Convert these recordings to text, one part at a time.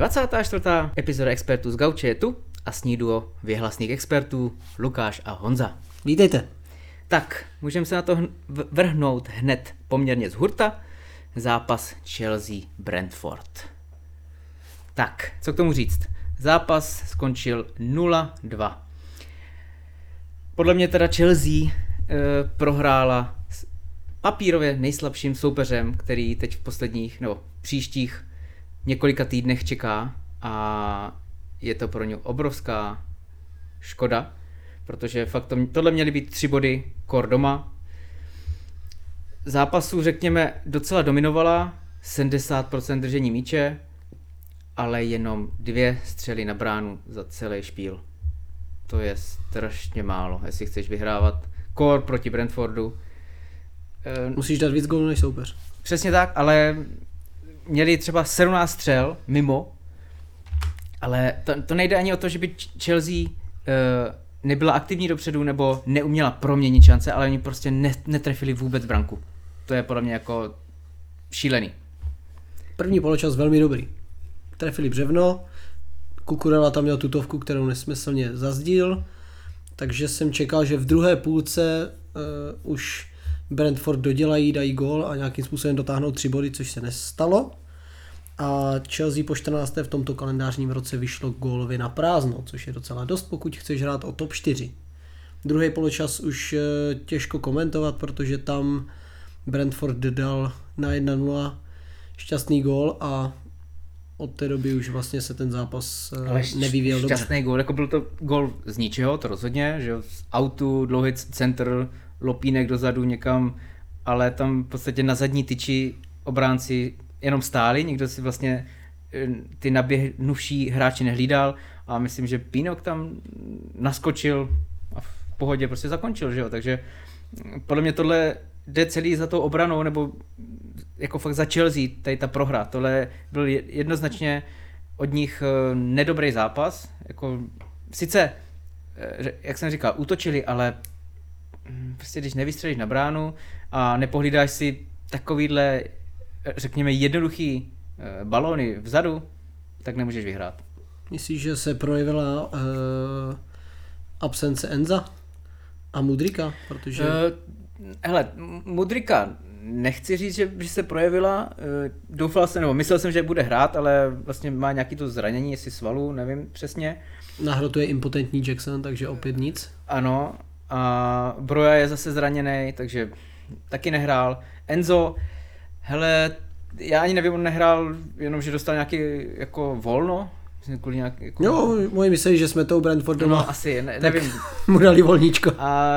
24. epizoda expertů z Gauče je tu a s ní duo věhlasných expertů Lukáš a Honza. Vítejte. Tak, můžeme se na to vrhnout hned poměrně z hurta. Zápas Chelsea-Brentford. Tak, co k tomu říct? Zápas skončil 0-2. Podle mě teda Chelsea e, prohrála s papírově nejslabším soupeřem, který teď v posledních nebo příštích několika týdnech čeká a je to pro ně obrovská škoda, protože fakt to, tohle měly být tři body kor doma. Zápasu, řekněme, docela dominovala, 70% držení míče, ale jenom dvě střely na bránu za celý špíl. To je strašně málo, jestli chceš vyhrávat kor proti Brentfordu. Musíš dát víc gólů než soupeř. Přesně tak, ale měli třeba 17 střel mimo, ale to, to nejde ani o to, že by Chelsea uh, nebyla aktivní dopředu nebo neuměla proměnit šance, ale oni prostě ne, netrefili vůbec branku. To je podle mě jako šílený. První poločas velmi dobrý. Trefili břevno, Kukurela tam měl tutovku, kterou nesmyslně zazdíl, takže jsem čekal, že v druhé půlce uh, už Brentford dodělají, dají gól a nějakým způsobem dotáhnou tři body, což se nestalo. A Chelsea po 14. v tomto kalendářním roce vyšlo gólově na prázdno, což je docela dost, pokud chceš hrát o top 4. Druhý poločas už eh, těžko komentovat, protože tam Brentford dal na 1-0 šťastný gól a od té doby už vlastně se ten zápas eh, Ale nevyvíjel dobře. Šťastný gól, jako byl to gól z ničeho, to rozhodně, že z autu, dlouhý center, lopínek dozadu někam, ale tam v podstatě na zadní tyči obránci jenom stáli, nikdo si vlastně eh, ty naběhnuvší hráči nehlídal a myslím, že Pinok tam naskočil a v pohodě prostě zakončil, že jo, takže mm, podle mě tohle jde celý za tou obranou, nebo jako fakt za Chelsea, tady ta prohra, tohle byl jednoznačně od nich eh, nedobrý zápas, jako sice, eh, jak jsem říkal, útočili, ale mm, prostě když nevystřelíš na bránu a nepohlídáš si takovýhle řekněme, jednoduchý eh, balóny vzadu, tak nemůžeš vyhrát. Myslíš, že se projevila uh, absence Enza a Mudrika? Protože... Uh, hele, Mudrika nechci říct, že, že se projevila, uh, doufal jsem, nebo myslel jsem, že bude hrát, ale vlastně má nějaký to zranění, jestli svalu, nevím přesně. Na hrotu je impotentní Jackson, takže opět nic. Ano, a Broja je zase zraněný, takže taky nehrál. Enzo, Hele, já ani nevím, on nehrál, jenom že dostal nějaký jako volno, Kvůli nějak, jako... Jo, moji myslí, že jsme tou Brentfordem. No asi, ne, nevím. mu dali volníčko. A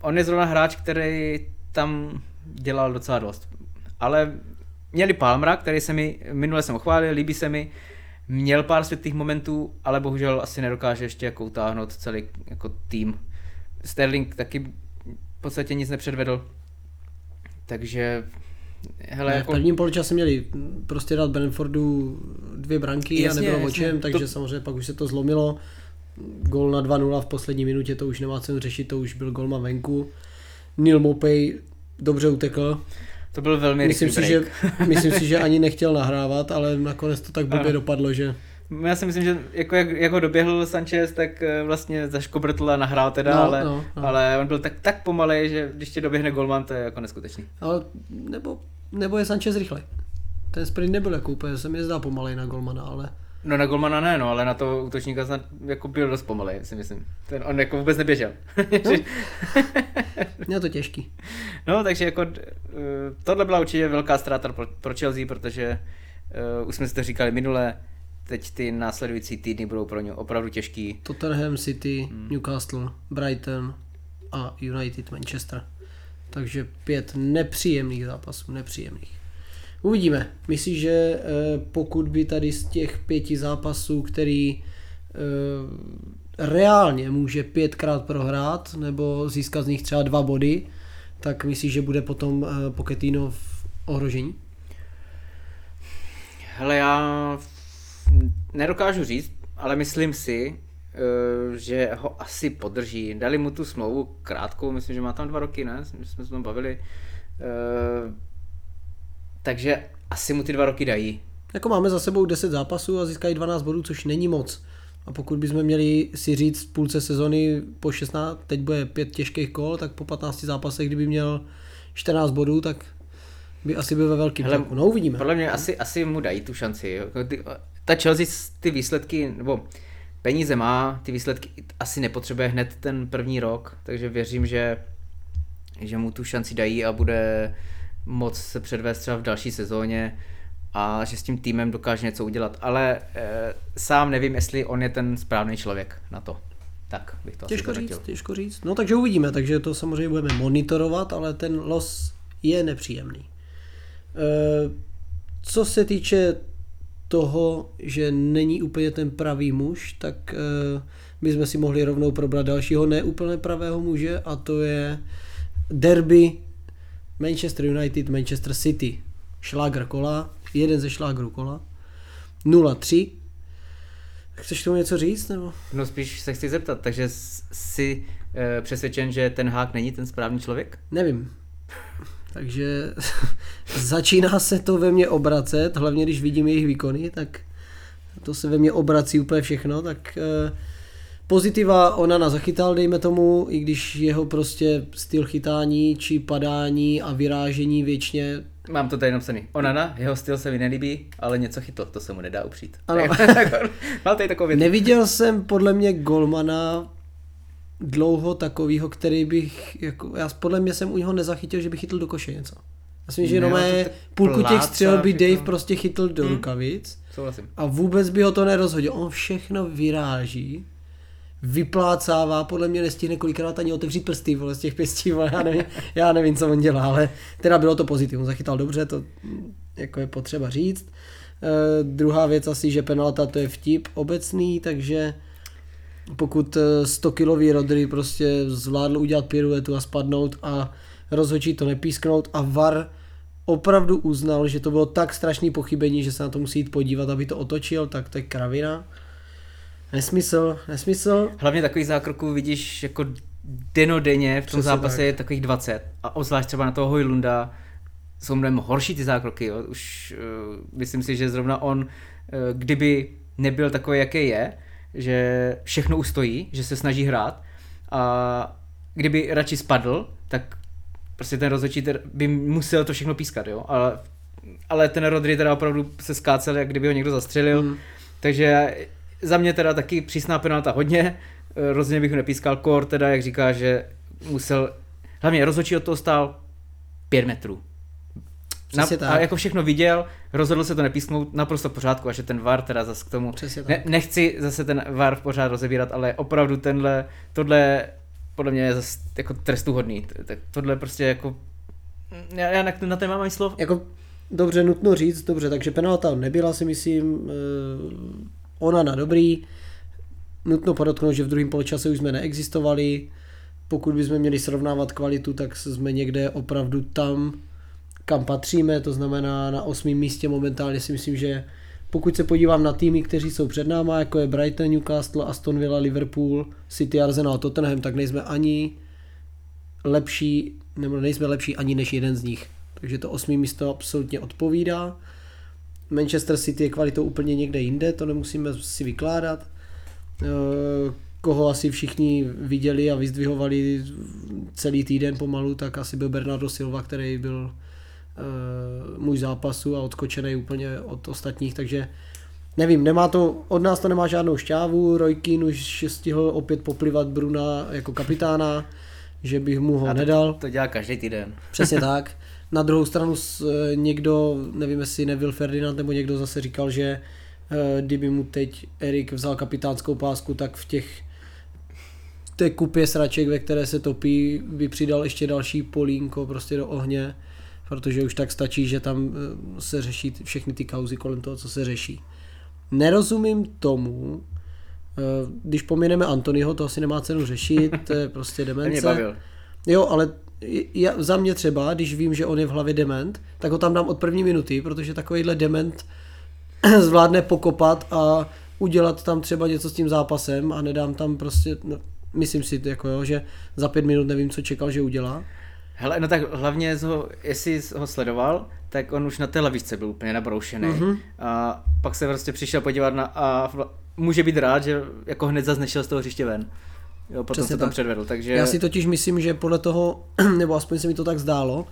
on je zrovna hráč, který tam dělal docela dost. Ale měli Palmra, který se mi, minule jsem chválil, líbí se mi, měl pár světlých momentů, ale bohužel asi nedokáže ještě jako utáhnout celý jako tým. Sterling taky v podstatě nic nepředvedl, takže Hele, ne, jako... V prvním poločase měli prostě dát Brentfordu dvě branky jasně, a nebylo o čem, takže to... samozřejmě pak už se to zlomilo. Gol na 2-0 v poslední minutě, to už nemá cenu řešit, to už byl golma venku. Neil Mopey dobře utekl. To byl velmi myslím si, že, myslím si, že ani nechtěl nahrávat, ale nakonec to tak blbě dopadlo, že já si myslím, že jako jak, jak ho doběhl Sanchez, tak eh, vlastně zaškobrtl a nahrál teda, no, ale, no, no. ale on byl tak, tak pomalej, že když tě doběhne golman, to je jako neskutečný. Ale nebo, nebo je Sanchez rychlej. Ten sprint nebyl jako úplně, se mi zdá pomalej na golmana, ale... No na golmana ne, no, ale na to útočníka snad jako byl dost pomalej, si myslím. Ten, on jako vůbec neběžel. No. Měl to těžký. No, takže jako uh, tohle byla určitě velká ztráta pro, pro Chelsea, protože uh, už jsme si to říkali minule, teď ty následující týdny budou pro ně opravdu těžký. Tottenham City, hmm. Newcastle, Brighton a United Manchester. Takže pět nepříjemných zápasů, nepříjemných. Uvidíme. Myslíš, že eh, pokud by tady z těch pěti zápasů, který eh, reálně může pětkrát prohrát nebo získat z nich třeba dva body, tak myslíš, že bude potom eh, Pochettino v ohrožení? Hele, já nedokážu říct, ale myslím si, že ho asi podrží. Dali mu tu smlouvu krátkou, myslím, že má tam dva roky, ne? Jsme se tom bavili. Eh, takže asi mu ty dva roky dají. Jako máme za sebou 10 zápasů a získají 12 bodů, což není moc. A pokud bychom měli si říct v půlce sezony po 16, teď bude pět těžkých kol, tak po 15 zápasech, kdyby měl 14 bodů, tak by asi byl ve velkým Hele, tlaku. No uvidíme. Podle mě asi, asi mu dají tu šanci. Jo. Ta Chelsea ty výsledky, nebo peníze má, ty výsledky asi nepotřebuje hned ten první rok, takže věřím, že, že mu tu šanci dají a bude moc se předvést třeba v další sezóně a že s tím týmem dokáže něco udělat. Ale e, sám nevím, jestli on je ten správný člověk na to. Tak bych to Těžko asi říct, těžko říct. No takže uvidíme, takže to samozřejmě budeme monitorovat, ale ten los je nepříjemný. E, co se týče toho, že není úplně ten pravý muž, tak e, bychom si mohli rovnou probrat dalšího neúplně pravého muže a to je derby Manchester United, Manchester City. Šlágr kola, jeden ze šlágrů kola. 0-3. Chceš tomu něco říct? Nebo? No spíš se chci zeptat, takže jsi e, přesvědčen, že ten hák není ten správný člověk? Nevím. Takže začíná se to ve mně obracet, hlavně když vidím jejich výkony, tak to se ve mně obrací úplně všechno, tak eh, pozitiva Onana zachytal, dejme tomu, i když jeho prostě styl chytání či padání a vyrážení věčně Mám to tady napsaný. Onana, jeho styl se mi nelíbí, ale něco chytl, to se mu nedá upřít. Ano. Mám tady takovou věc. Neviděl jsem podle mě golmana dlouho takového, který bych, jako, já podle mě jsem u něho nezachytil, že by chytl do koše něco. Já si myslím, že je tak půlku těch střel by všechno. Dave prostě chytl do rukavic Souhlasím. a vůbec by ho to nerozhodil. On všechno vyráží, vyplácává, podle mě nestihne kolikrát ani otevřít prsty vole, z těch pěstí, vole, já nevím, já nevím, co on dělá, ale teda bylo to pozitivum, zachytal dobře, to jako je potřeba říct. E, druhá věc asi, že penalta to je vtip obecný, takže pokud eh, 100 kilový Rodry prostě zvládl udělat piruetu a spadnout a rozhodčí to nepísknout a VAR opravdu uznal, že to bylo tak strašný pochybení, že se na to musí jít podívat, aby to otočil, tak to je kravina. Nesmysl, nesmysl. Hlavně takových zákroků vidíš jako denodenně v tom Přesně zápase tak. je takových 20. A obzvlášť třeba na toho Hojlunda jsou mnohem horší ty zákroky. Jo. Už uh, myslím si, že zrovna on, uh, kdyby nebyl takový, jaký je, že všechno ustojí, že se snaží hrát a kdyby radši spadl, tak prostě ten rozhodčí by musel to všechno pískat, jo. Ale, ale ten Rodry teda opravdu se skácel, jak kdyby ho někdo zastřelil. Mm. Takže za mě teda taky přísná penalta hodně, rozhodně bych ho nepískal, kor teda, jak říká, že musel, hlavně rozhodčí od toho stál pět metrů. Přesně a tak. jako všechno viděl, rozhodl se to nepísknout naprosto v pořádku a že ten VAR teda zase k tomu, Přesně tak. ne, nechci zase ten VAR v pořád rozebírat, ale opravdu tenhle, tohle podle mě je zase jako trestuhodný, tak tohle prostě jako, já, já na, na to mám ani slov, Jako dobře, nutno říct, dobře, takže penalta nebyla si myslím, eh, ona na dobrý, nutno podotknout, že v druhém poločase už jsme neexistovali, pokud bychom měli srovnávat kvalitu, tak jsme někde opravdu tam, kam patříme, to znamená na osmém místě momentálně si myslím, že pokud se podívám na týmy, kteří jsou před náma, jako je Brighton, Newcastle, Aston Villa, Liverpool, City, Arsenal, Tottenham, tak nejsme ani lepší, nebo nejsme lepší ani než jeden z nich. Takže to osmý místo absolutně odpovídá. Manchester City je kvalitou úplně někde jinde, to nemusíme si vykládat. Eh, Koho asi všichni viděli a vyzdvihovali celý týden pomalu, tak asi byl Bernardo Silva, který byl eh, můj zápasu a odskočený úplně od ostatních, takže nevím, nemá to, od nás to nemá žádnou šťávu, Roy Keane už stihl opět poplivat Bruna jako kapitána, že bych mu ho A to- nedal. to dělá každý týden. Přesně tak. Na druhou stranu s, eh, někdo, nevím jestli Neville Ferdinand nebo někdo zase říkal, že eh, kdyby mu teď Erik vzal kapitánskou pásku, tak v těch té kupě sraček, ve které se topí, by přidal ještě další polínko prostě do ohně, protože už tak stačí, že tam eh, se řeší všechny ty kauzy kolem toho, co se řeší. Nerozumím tomu, eh, když pomineme Antonyho, to asi nemá cenu řešit, to je prostě demence. Jo, ale já, za mě třeba, když vím, že on je v hlavě dement, tak ho tam dám od první minuty, protože takovýhle dement zvládne pokopat a udělat tam třeba něco s tím zápasem a nedám tam prostě, no, myslím si, jako jo, že za pět minut nevím, co čekal, že udělá. Hele, no tak hlavně, ho, jestli jsi ho sledoval, tak on už na té lavičce byl úplně nabroušený. Mm-hmm. A pak se prostě přišel podívat na a může být rád, že jako hned zase nešel z toho hřiště ven. Jo, potom Přesně se tam tak. předvedl, takže... Já si totiž myslím, že podle toho, nebo aspoň se mi to tak zdálo,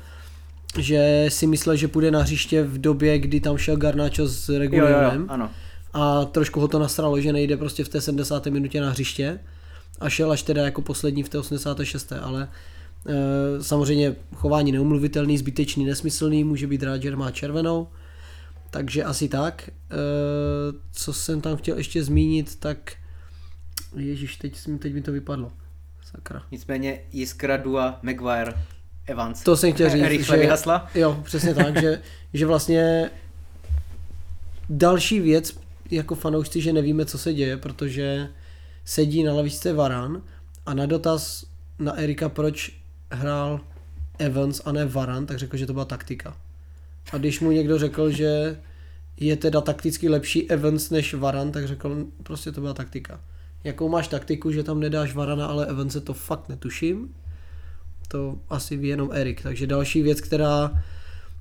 že si myslel, že půjde na hřiště v době, kdy tam šel Garnacho s Regulionem. ano. A trošku ho to nasralo, že nejde prostě v té 70. minutě na hřiště. A šel až teda jako poslední v té 86. Ale samozřejmě chování neumluvitelný, zbytečný, nesmyslný, může být rád, že má červenou. Takže asi tak. E, co jsem tam chtěl ještě zmínit, tak Ježíš, teď, teď mi to vypadlo. Sakra. Nicméně Jiskra, Dua, Maguire, Evans. To jsem chtěl říct, Rychle že, vyhasla. Jo, přesně tak, že, že vlastně další věc jako fanoušci, že nevíme, co se děje, protože sedí na lavičce Varan a na dotaz na Erika, proč hrál Evans a ne Varan, tak řekl, že to byla taktika. A když mu někdo řekl, že je teda takticky lepší Evans než Varan, tak řekl, prostě to byla taktika. Jakou máš taktiku, že tam nedáš Varana, ale Evanse to fakt netuším. To asi ví jenom Erik. Takže další věc, která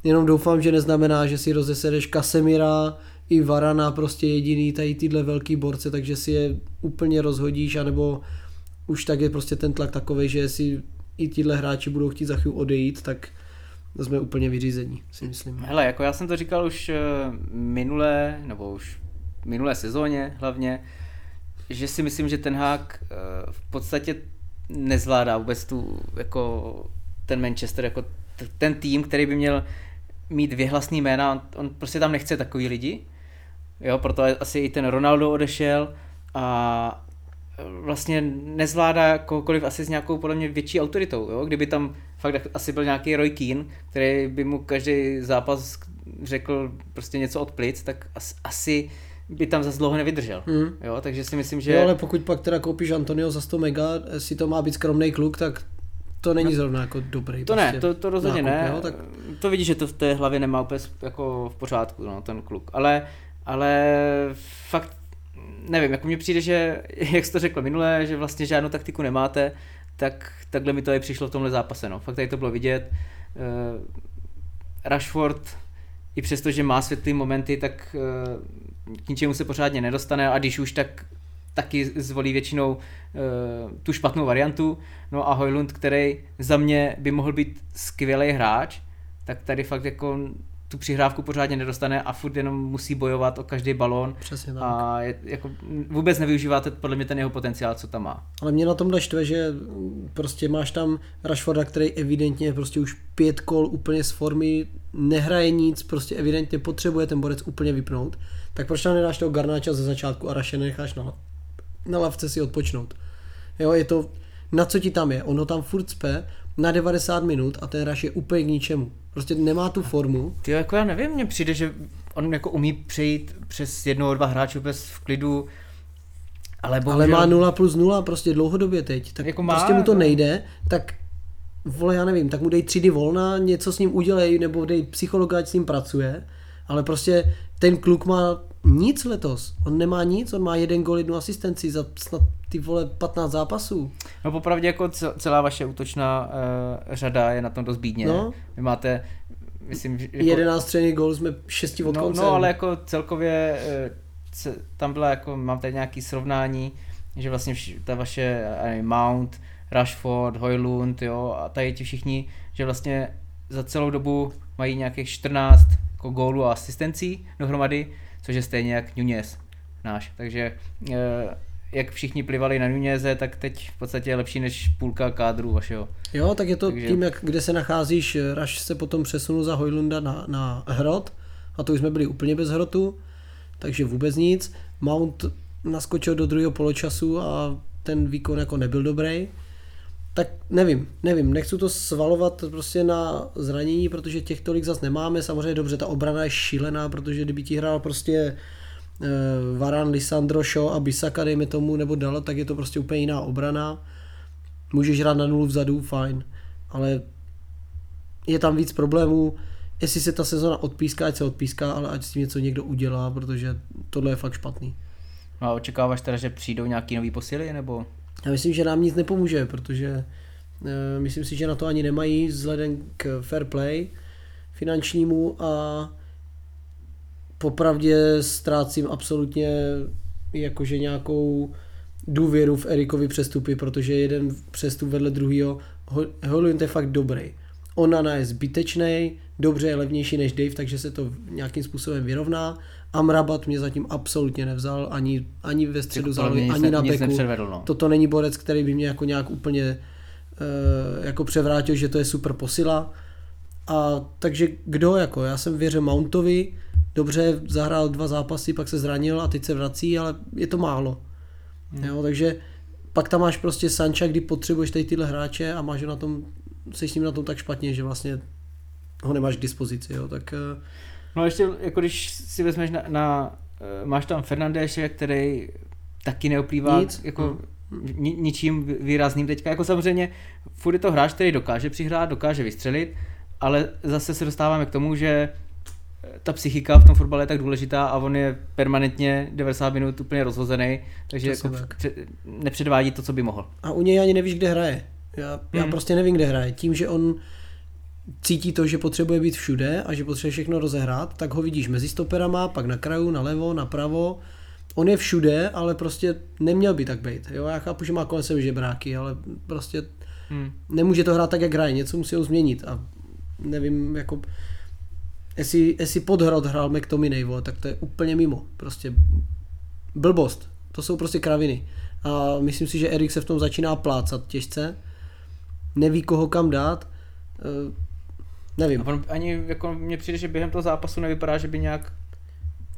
jenom doufám, že neznamená, že si rozesedeš Kasemira i Varana, prostě jediný tady tyhle velký borce, takže si je úplně rozhodíš, anebo už tak je prostě ten tlak takový, že jestli i tyhle hráči budou chtít za chvíli odejít, tak jsme úplně vyřízení, si myslím. Hele, jako já jsem to říkal už eh, minulé, nebo už minulé sezóně hlavně, že si myslím, že ten hák eh, v podstatě nezvládá vůbec tu, jako ten Manchester, jako ten tým, který by měl mít věhlasný jména, on, on prostě tam nechce takový lidi, jo, proto asi i ten Ronaldo odešel a vlastně nezvládá kohokoliv asi s nějakou podle mě větší autoritou, jo? kdyby tam fakt asi byl nějaký Roy Keane, který by mu každý zápas řekl prostě něco od plic, tak asi by tam zase dlouho nevydržel. Hmm. Jo, takže si myslím, že... Jo, ale pokud pak teda koupíš Antonio za 100 mega, si to má být skromný kluk, tak to není no, zrovna jako dobrý. To prostě ne, to, to rozhodně nákup, ne. Jo, tak... To vidíš, že to v té hlavě nemá úplně jako v pořádku, no, ten kluk. Ale, ale fakt nevím, jako mně přijde, že, jak jsi to řekl minule, že vlastně žádnou taktiku nemáte, tak takhle mi to i přišlo v tomhle zápase. No. Fakt tady to bylo vidět. Uh, Rashford, i přesto, že má světlý momenty, tak uh, k ničemu se pořádně nedostane a když už tak taky zvolí většinou uh, tu špatnou variantu. No a Hojlund, který za mě by mohl být skvělý hráč, tak tady fakt jako tu přihrávku pořádně nedostane a furt jenom musí bojovat o každý balón. Přesně tak. A je, jako, vůbec nevyužíváte podle mě ten jeho potenciál, co tam má. Ale mě na tom štve, že prostě máš tam Rashforda, který evidentně prostě už pět kol úplně z formy, nehraje nic, prostě evidentně potřebuje ten borec úplně vypnout. Tak proč tam nedáš toho Garnáča ze začátku a Raše necháš na, na lavce si odpočnout. Jo, je to, na co ti tam je? Ono tam furt spe na 90 minut a ten Raš je úplně k ničemu. Prostě nemá tu formu. Ty jako já nevím, mně přijde, že on jako umí přejít přes jednoho, dva hráče bez v klidu, ale, bohužel... ale má 0 plus 0 prostě dlouhodobě teď. Tak jako má, prostě mu to nejde, tak vole, já nevím, tak mu dej tři dny volna, něco s ním udělej, nebo dej psychologa, ať s ním pracuje, ale prostě ten kluk má nic letos. On nemá nic, on má jeden gol, jednu asistenci za snad ty vole 15 zápasů. No popravdě jako celá vaše útočná uh, řada je na tom dost bídně. No. Vy máte, myslím, že... Jako, 11 střelných gol jsme šesti od no, konce. No ale jako celkově uh, tam byla jako, mám tady nějaký srovnání, že vlastně vš- ta vaše uh, Mount, Rashford, Hoylund, jo, a tady ti všichni, že vlastně za celou dobu mají nějakých 14 jako gólů a asistencí dohromady, což je stejně jak Nunez náš. Takže e, jak všichni plivali na Nuneze, tak teď v podstatě je lepší než půlka kádru vašeho. Jo, tak je to Takže... tím, jak, kde se nacházíš, Raš se potom přesunul za Hojlunda na, na hrot a to už jsme byli úplně bez hrotu, takže vůbec nic. Mount naskočil do druhého poločasu a ten výkon jako nebyl dobrý tak nevím, nevím, nechci to svalovat prostě na zranění, protože těch tolik zas nemáme, samozřejmě dobře, ta obrana je šílená, protože kdyby ti hrál prostě uh, Varan, Lisandro, Shaw a Bisaka, dejme tomu, nebo Dalo, tak je to prostě úplně jiná obrana. Můžeš hrát na nulu vzadu, fajn, ale je tam víc problémů, jestli se ta sezona odpíská, ať se odpíská, ale ať s tím něco někdo udělá, protože tohle je fakt špatný. No a očekáváš teda, že přijdou nějaký nový posily, nebo? Já myslím, že nám nic nepomůže, protože Eh, myslím si, že na to ani nemají vzhledem k fair play finančnímu a popravdě ztrácím absolutně jakože nějakou důvěru v Erikovi přestupy, protože jeden přestup vedle druhého, Holland je fakt dobrý. Onana je zbytečný, dobře je levnější než Dave, takže se to nějakým způsobem vyrovná. Amrabat mě zatím absolutně nevzal, ani, ani ve středu zálohy, ani na beku. No. Toto není borec, který by mě jako nějak úplně uh, jako převrátil, že to je super posila. A takže kdo jako, já jsem věřil Mountovi, dobře zahrál dva zápasy, pak se zranil a teď se vrací, ale je to málo. Hmm. Jo, takže pak tam máš prostě Sancha, kdy potřebuješ tady tyhle hráče a máš na tom, jsi s ním na tom tak špatně, že vlastně ho nemáš k dispozici, jo, tak... Eh, no ještě, jako když si vezmeš na, na eh, máš tam Fernandéše, který taky neoplývá Nic. jako hmm. ni, ničím výrazným teďka, jako samozřejmě furt je to hráč, který dokáže přihrát, dokáže vystřelit, ale zase se dostáváme k tomu, že ta psychika v tom fotbale je tak důležitá a on je permanentně 90 minut úplně rozhozený, takže jako tak. nepředvádí to, co by mohl. A u něj ani nevíš, kde hraje. Já, hmm. já prostě nevím, kde hraje. Tím, že on cítí to, že potřebuje být všude a že potřebuje všechno rozehrát, tak ho vidíš mezi stoperama, pak na kraju, na levo, napravo. On je všude, ale prostě neměl by tak být. Jo? Já chápu, že má kolem sebe žebráky, ale prostě hmm. nemůže to hrát tak, jak hraje. Něco musí ho změnit a nevím, jako jestli, jestli podhrad hrál McTominay, vole, tak to je úplně mimo. Prostě blbost. To jsou prostě kraviny. A myslím si, že Erik se v tom začíná plácat těžce. Neví, koho kam dát. Nevím. A on ani jako mně přijde, že během toho zápasu nevypadá, že by nějak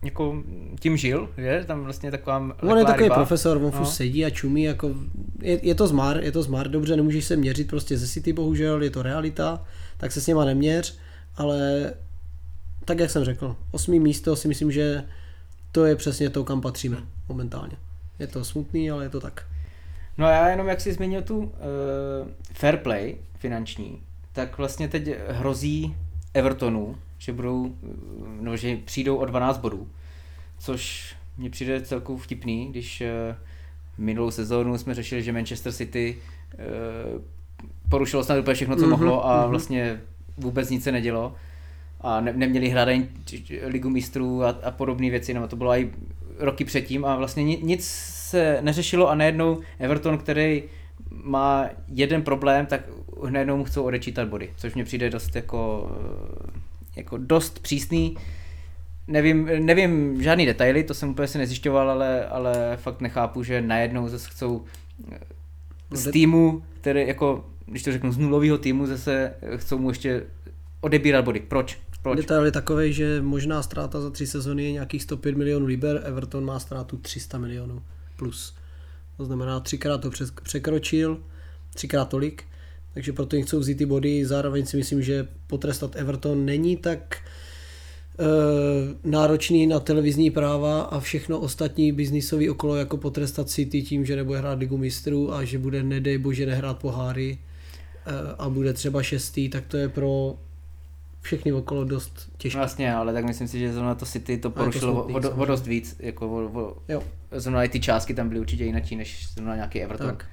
jako tím žil, že? Tam vlastně taková On je takový ryba. profesor, on no. sedí a čumí, jako je, je, to zmar, je to zmar, dobře, nemůžeš se měřit prostě ze City, bohužel, je to realita, tak se s něma neměř, ale tak jak jsem řekl, osmý místo si myslím, že to je přesně to, kam patříme momentálně. Je to smutný, ale je to tak. No a já jenom jak jsi zmínil tu uh, fair play finanční, tak vlastně teď hrozí Evertonu, že budou, no, že přijdou o 12 bodů, což mně přijde celkou vtipný, když uh, minulou sezónu jsme řešili, že Manchester City uh, porušilo snad úplně všechno, co mm-hmm, mohlo a mm-hmm. vlastně vůbec nic se nedělo a ne, neměli hrát ani ligu mistrů a, a podobné věci, no to bylo i roky předtím a vlastně nic se neřešilo a najednou Everton, který má jeden problém, tak najednou mu chcou odečítat body, což mě přijde dost jako, jako dost přísný. Nevím, nevím žádný detaily, to jsem úplně si nezjišťoval, ale, ale fakt nechápu, že najednou zase chcou z týmu, který jako, když to řeknu, z nulového týmu zase chcou mu ještě odebírat body. Proč? Proč? Detail je takový, že možná ztráta za tři sezony je nějakých 105 milionů liber, Everton má ztrátu 300 milionů plus. To znamená, třikrát to překročil, třikrát tolik, takže proto jim chcou vzít ty body. Zároveň si myslím, že potrestat Everton není tak e, náročný na televizní práva a všechno ostatní biznisový okolo jako potrestat City tím, že nebude hrát ligu mistrů a že bude nedej bože nehrát poháry e, a bude třeba šestý, tak to je pro všechny okolo dost těžké. Vlastně, ale tak myslím si, že zrovna to City to porušilo to smutný, o, o, dost víc. Jako o, o, jo. Zrovna i ty částky tam byly určitě jinak než zrovna nějaký Everton. Tak.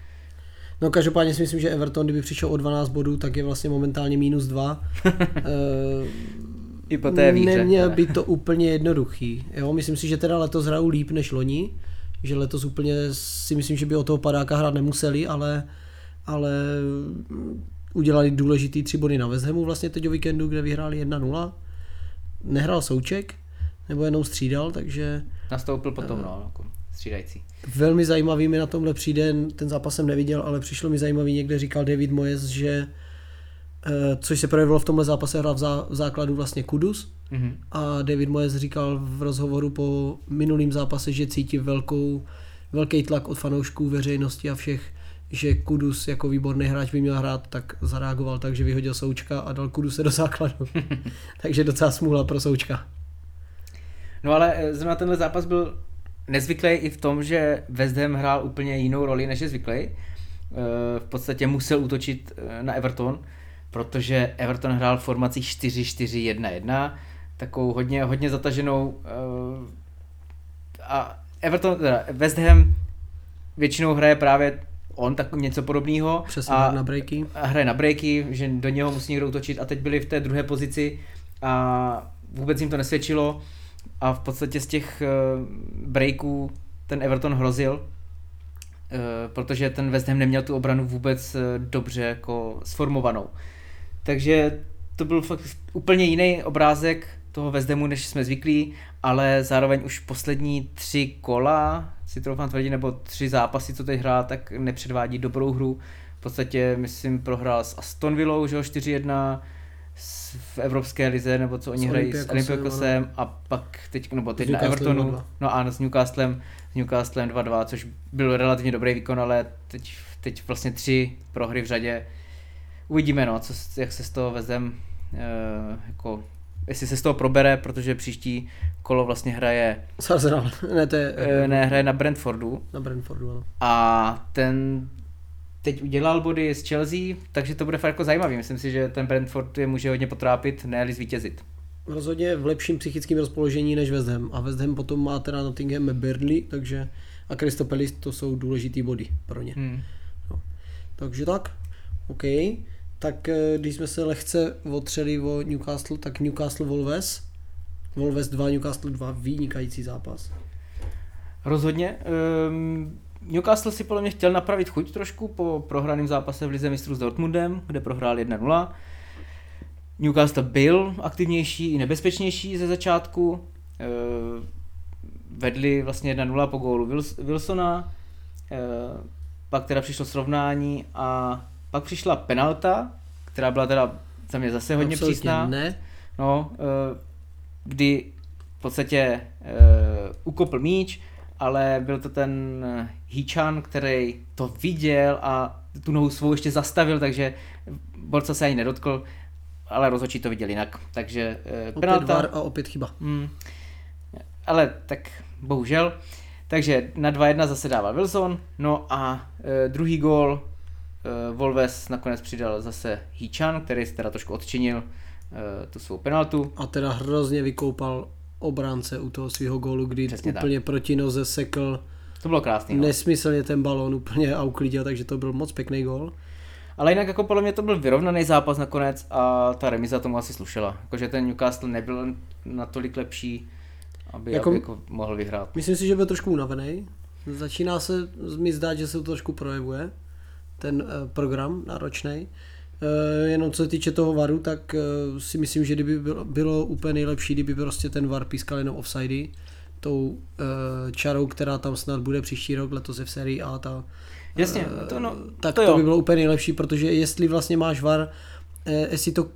No každopádně si myslím, že Everton, kdyby přišel o 12 bodů, tak je vlastně momentálně minus 2. I po té výhře. Neměl by to úplně jednoduchý. Jo? Myslím si, že teda letos hrajou líp než loni, že letos úplně si myslím, že by o toho padáka hrát nemuseli, ale, ale udělali důležitý tři body na West Hamu vlastně teď o víkendu, kde vyhráli 1-0. Nehrál Souček, nebo jenom střídal, takže... Nastoupil potom, uh, no, jako střídající. Velmi zajímavý mi na tomhle přijde, ten zápas jsem neviděl, ale přišlo mi zajímavý, někde říkal David Moyes, že uh, což se projevilo v tomhle zápase, hrál v, zá, v základu vlastně Kudus mm-hmm. a David Moyes říkal v rozhovoru po minulým zápase, že cítí velkou, velký tlak od fanoušků, veřejnosti a všech že Kudus jako výborný hráč by měl hrát, tak zareagoval tak, že vyhodil Součka a dal Kuduse do základu. Takže docela smůla pro Součka. No ale eh, zrovna tenhle zápas byl nezvyklý i v tom, že West Ham hrál úplně jinou roli, než je zvyklý. Eh, v podstatě musel útočit eh, na Everton, protože Everton hrál v formaci 4-4-1-1, takovou hodně, hodně zataženou a Everton, teda West Ham většinou hraje právě on tak něco podobného. Přesně a, na breaky. a hraje na breaky, že do něho musí někdo útočit a teď byli v té druhé pozici a vůbec jim to nesvědčilo a v podstatě z těch uh, breaků ten Everton hrozil, uh, protože ten West Ham neměl tu obranu vůbec uh, dobře jako sformovanou. Takže to byl fakt úplně jiný obrázek toho Hamu, než jsme zvyklí, ale zároveň už poslední tři kola, si troufám tvrdit, nebo tři zápasy, co teď hrá, tak nepředvádí dobrou hru. V podstatě, myslím, prohrál s Aston Villou, že jo, 4-1, v Evropské lize, nebo co oni S hrají s Olympiakosem, a pak teď, nebo teď na Evertonu, 2-2. no a s Newcastlem, s Newcastlem 2-2, což byl relativně dobrý výkon, ale teď, teď vlastně tři prohry v řadě. Uvidíme, no, co, jak se z toho vezem, uh, jako, jestli se z toho probere, protože příští kolo vlastně hraje, S Arsenal. ne, to je uh, ne, hraje na Brentfordu na Brentfordu, ano. a ten teď udělal body s Chelsea, takže to bude fakt jako zajímavý. Myslím si, že ten Brentford je může hodně potrápit, ne zvítězit. Rozhodně v lepším psychickém rozpoložení než West Ham. A West Ham potom má teda Nottingham a Burnley, takže a Palace to jsou důležitý body pro ně. Hmm. Takže tak, OK. Tak eh, když jsme se lehce otřeli o Newcastle, tak Newcastle Wolves. Wolves 2, Newcastle 2, vynikající zápas. Rozhodně. Um, Newcastle si podle mě chtěl napravit chuť trošku po prohraném zápase v Lize mistrů s Dortmundem, kde prohrál 1-0. Newcastle byl aktivnější i nebezpečnější ze začátku. Uh, vedli vlastně 1-0 po gólu Wils- Wilsona. Uh, pak teda přišlo srovnání a pak přišla penalta, která byla teda za mě zase hodně Absolutně přísná. Ne. No, eh, kdy v podstatě uh, ukopl míč, ale byl to ten eh, Híčan, který to viděl a tu nohu svou ještě zastavil, takže borca se ani nedotkl, ale rozhodčí to viděl jinak. Takže Opět penalta. VAR a opět chyba. Hmm. Ale tak bohužel. Takže na 2-1 zase dával Wilson. No a e, druhý gól Volves nakonec přidal zase Híčan, který se teda trošku odčinil e, tu svou penaltu. A teda hrozně vykoupal obránce u toho svého gólu, kdy Přesně úplně proti noze sekl To bylo krásný. No. nesmyslně ten balón úplně a uklidil, takže to byl moc pěkný gól. Ale jinak jako podle mě to byl vyrovnaný zápas nakonec a ta remiza tomu asi slušela. Jakože ten Newcastle nebyl natolik lepší, aby Jako- jako, aby jako mohl vyhrát. Myslím si, že byl trošku unavený. Začíná se mi zdát, že se to trošku projevuje, ten eh, program náročný. Jenom co se týče toho varu, tak eh, si myslím, že kdyby bylo, bylo úplně nejlepší, kdyby prostě ten var pískal jenom offsidy, tou eh, čarou, která tam snad bude příští rok, letos je v sérii A, ta, Jasně, eh, to, no, tak to to, jo. by bylo úplně nejlepší, protože jestli vlastně máš var, eh, jestli to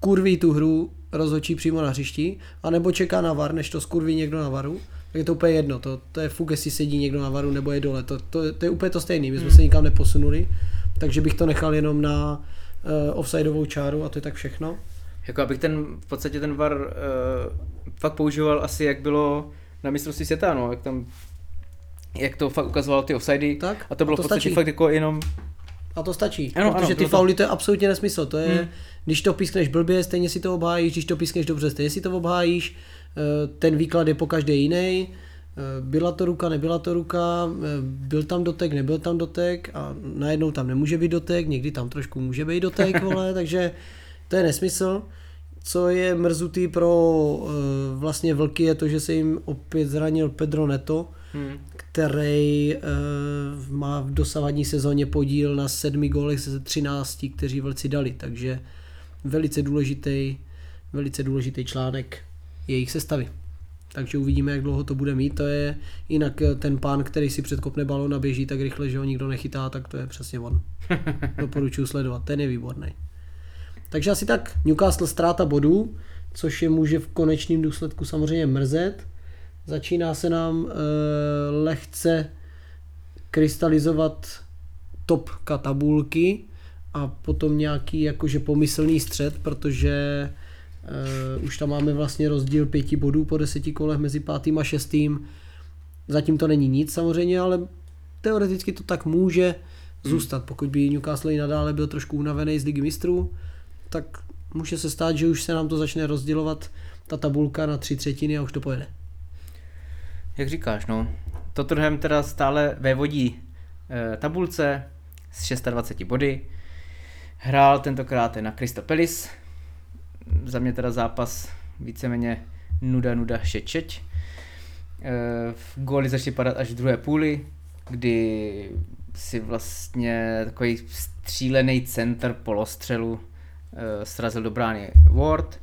kurví tu hru rozhodčí přímo na hřišti, anebo čeká na var, než to skurví někdo na varu, tak je to úplně jedno, to, to je fuk, jestli sedí někdo na varu nebo je dole, to, to, to je úplně to stejné, my jsme Hmm. se nikam neposunuli, takže bych to nechal jenom na uh, offsideovou čáru a to je tak všechno. Jako abych ten, v podstatě ten VAR uh, fakt používal asi jak bylo na mistrovství světa, no, jak tam jak to fakt ukazovalo ty offsidy Tak, a to bylo a to v podstatě stačí. fakt jako jenom A to stačí, Ano, protože ano, ty bylo to- fauly to je absolutně nesmysl. To je, hmm. když to pískneš blbě, stejně si to obhájíš, když to pískneš dobře, stejně si to obhájíš. Eh, Ten výklad je po každé jiný. Byla to ruka, nebyla to ruka, eh, byl tam dotek, nebyl tam dotek a najednou tam nemůže být dotek, někdy tam trošku může být dotek, vole, takže to je nesmysl. Co je mrzutý pro eh, vlastně vlky je to, že se jim opět zranil Pedro Neto, hm, který má v dosavadní sezóně podíl na sedmi gólech ze 13, kteří vlci dali, takže velice důležitý, velice důležitý článek jejich sestavy. Takže uvidíme, jak dlouho to bude mít. To je jinak eh, ten pán, který si předkopne balón a běží tak rychle, že ho nikdo nechytá, tak to je přesně on. Doporučuji sledovat, ten je výborný. Takže asi tak Newcastle ztráta bodů, což je může v konečném důsledku samozřejmě mrzet. Začíná se nám e, lehce krystalizovat topka tabulky a potom nějaký jakože pomyslný střed, protože e, už tam máme vlastně rozdíl pěti bodů po deseti kolech mezi pátým a šestým. Zatím to není nic samozřejmě, ale teoreticky to tak může zůstat. Pokud by Newcastle i nadále byl trošku unavený z ligy mistrů, tak může se stát, že už se nám to začne rozdělovat ta tabulka na tři třetiny a už to pojede. jak říkáš, no. Tottenham teda stále vévodí e, tabulce s 26 body. Hrál tentokrát na Crystal Palace. Za mě teda zápas víceméně nuda, nuda, šečeť. E, góly začaly padat až v druhé půli, kdy si vlastně takový střílený center polostřelu e, srazil do brány Ward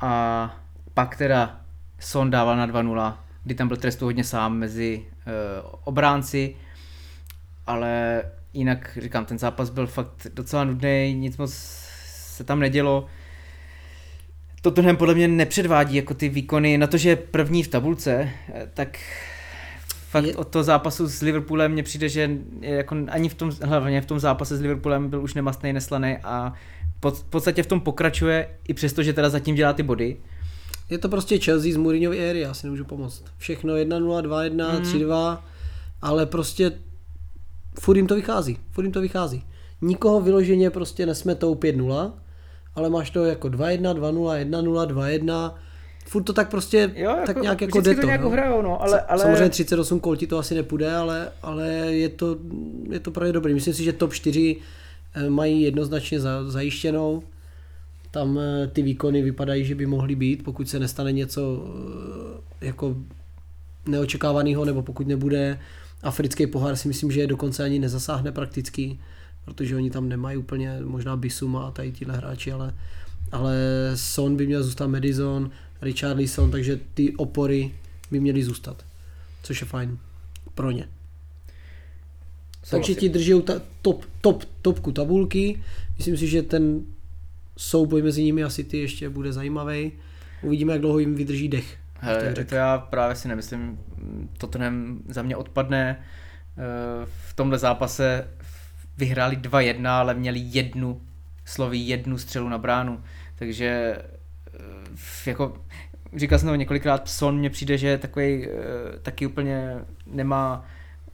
a pak teda Son dával na 2-0, kdy tam byl trestu hodně sám mezi e, obránci, ale jinak říkám, ten zápas byl fakt docela nudný, nic moc se tam nedělo. Tottenham podle mě nepředvádí jako ty výkony, na to, že je první v tabulce, tak fakt je... od toho zápasu s Liverpoolem mně přijde, že jako ani v tom, hlavně v tom zápase s Liverpoolem byl už nemastný, neslaný a v podstatě v tom pokračuje, i přesto, že teda zatím dělá ty body. Je to prostě Chelsea z Mourinhovy éry, já si nemůžu pomoct. Všechno 1-0, 2-1, mm. 3-2, ale prostě furt jim to vychází, furt jim to vychází. Nikoho vyloženě prostě nesmetou 5-0, ale máš to jako 2-1, 2-0, 1-0, 2-1, furt to tak prostě jo, jako, tak nějak jako jde to. Nějak hrajou, no, ale, ale... Samozřejmě 38 kol ti to asi nepůjde, ale, ale je to, je to právě dobrý. Myslím si, že top 4 eh, mají jednoznačně za, zajištěnou. Tam eh, ty výkony vypadají, že by mohly být, pokud se nestane něco eh, jako neočekávaného, nebo pokud nebude africký pohár, si myslím, že je dokonce ani nezasáhne prakticky, protože oni tam nemají úplně možná Bisuma a tady tíhle hráči, ale, ale Son by měl zůstat Madison, Richard Leeson, takže ty opory by měly zůstat, což je fajn pro ně. Takže ti drží ta, top, top, topku tabulky. Myslím si, že ten souboj mezi nimi asi ty ještě bude zajímavý. Uvidíme, jak dlouho jim vydrží dech. Hele, to já právě si nemyslím. Tottenham za mě odpadne. Eh, v tomhle zápase vyhráli 2-1, ale měli jednu sloví jednu střelu na bránu. Takže eh, jako říkal jsem to několikrát, Son mně přijde, že takový eh, taky úplně nemá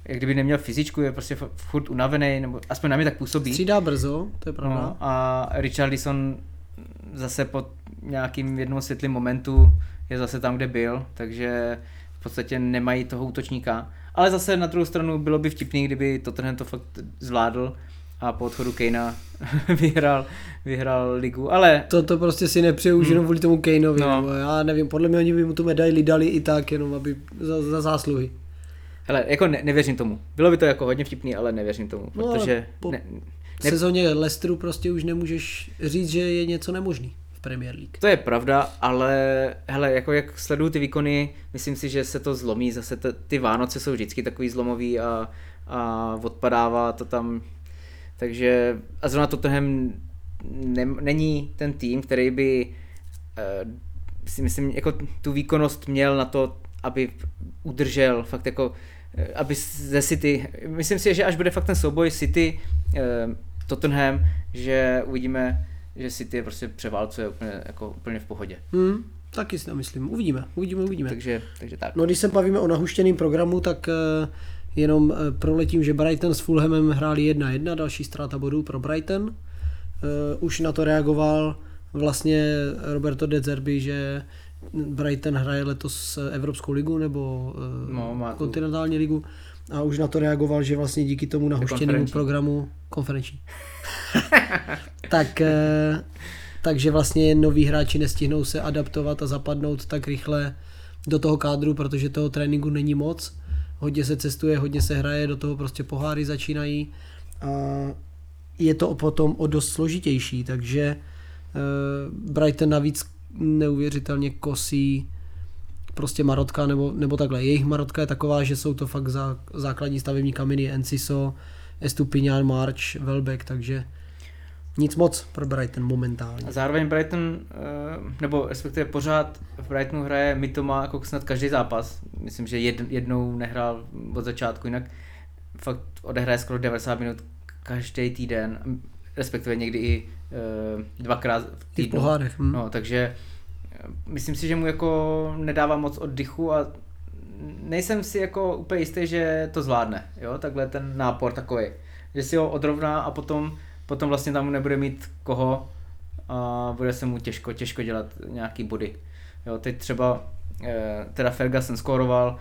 jak kdyby neměl fyzičku, je prostě furt unavený, nebo aspoň na mě tak působí. Střídá brzo, to je pravda. No, a Richardson zase po nějakým jednom světlým momentu je zase tam, kde byl, takže v podstatě nemají toho útočníka. Ale zase na druhou stranu bylo by vtipný, kdyby Tottenham to fakt zvládl a po odchodu Kejna vyhrál, vyhrál ligu, ale... To, to prostě si nepřeju už hmm. jenom kvůli tomu Kaneovi, no. nebo já nevím, podle mě oni by mu tu medaili dali i tak, jenom aby za, za zásluhy. Hele, jako ne, nevěřím tomu. Bylo by to jako hodně vtipný, ale nevěřím tomu, no, protože... Po ne, ne... sezóně Leicesteru prostě už nemůžeš říct, že je něco nemožný. Premier League. To je pravda, ale hele, jako jak sleduju ty výkony, myslím si, že se to zlomí, zase t- ty Vánoce jsou vždycky takový zlomový a, a odpadává to tam, takže a zrovna Tottenham ne, není ten tým, který by uh, si myslím, jako tu výkonnost měl na to, aby udržel fakt jako eh, aby ze City, myslím si, že až bude fakt ten souboj City, uh, Tottenham, že uvidíme že City je prostě převálcuje úplně, jako úplně v pohodě. Hmm, taky si to myslím. Uvidíme, uvidíme, uvidíme. Takže, takže tak. No když se bavíme o nahuštěném programu, tak uh, jenom uh, proletím, že Brighton s Fulhamem hráli 1-1, další ztráta bodů pro Brighton. Uh, už na to reagoval vlastně Roberto De Zerbi, že Brighton hraje letos Evropskou ligu nebo no, kontinentální ligu a už na to reagoval, že vlastně díky tomu nahuštěnému programu konferenční. tak, eh, takže vlastně noví hráči nestihnou se adaptovat a zapadnout tak rychle do toho kádru, protože toho tréninku není moc. Hodně se cestuje, hodně se hraje, do toho prostě poháry začínají a je to potom o dost složitější, takže eh, Brighton navíc neuvěřitelně kosí prostě marotka nebo, nebo takhle. Jejich marotka je taková, že jsou to fakt zá, základní stavební kameny Enciso, Estupinian, March, Welbeck, takže nic moc pro Brighton momentálně. A zároveň Brighton, eh, nebo respektive pořád v Brightonu hraje Mitoma jako snad každý zápas. Myslím, že jednou nehrál od začátku, jinak fakt odehraje skoro 90 minut každý týden, respektive někdy i eh, dvakrát v týdnu. v pohádech. Hm. No, takže eh, myslím si, že mu jako nedává moc oddychu a nejsem si jako úplně jistý, že to zvládne, jo, takhle ten nápor takový, že si ho odrovná a potom, potom vlastně tam nebude mít koho a bude se mu těžko, těžko dělat nějaký body. Jo, teď třeba eh, teda Ferguson skóroval,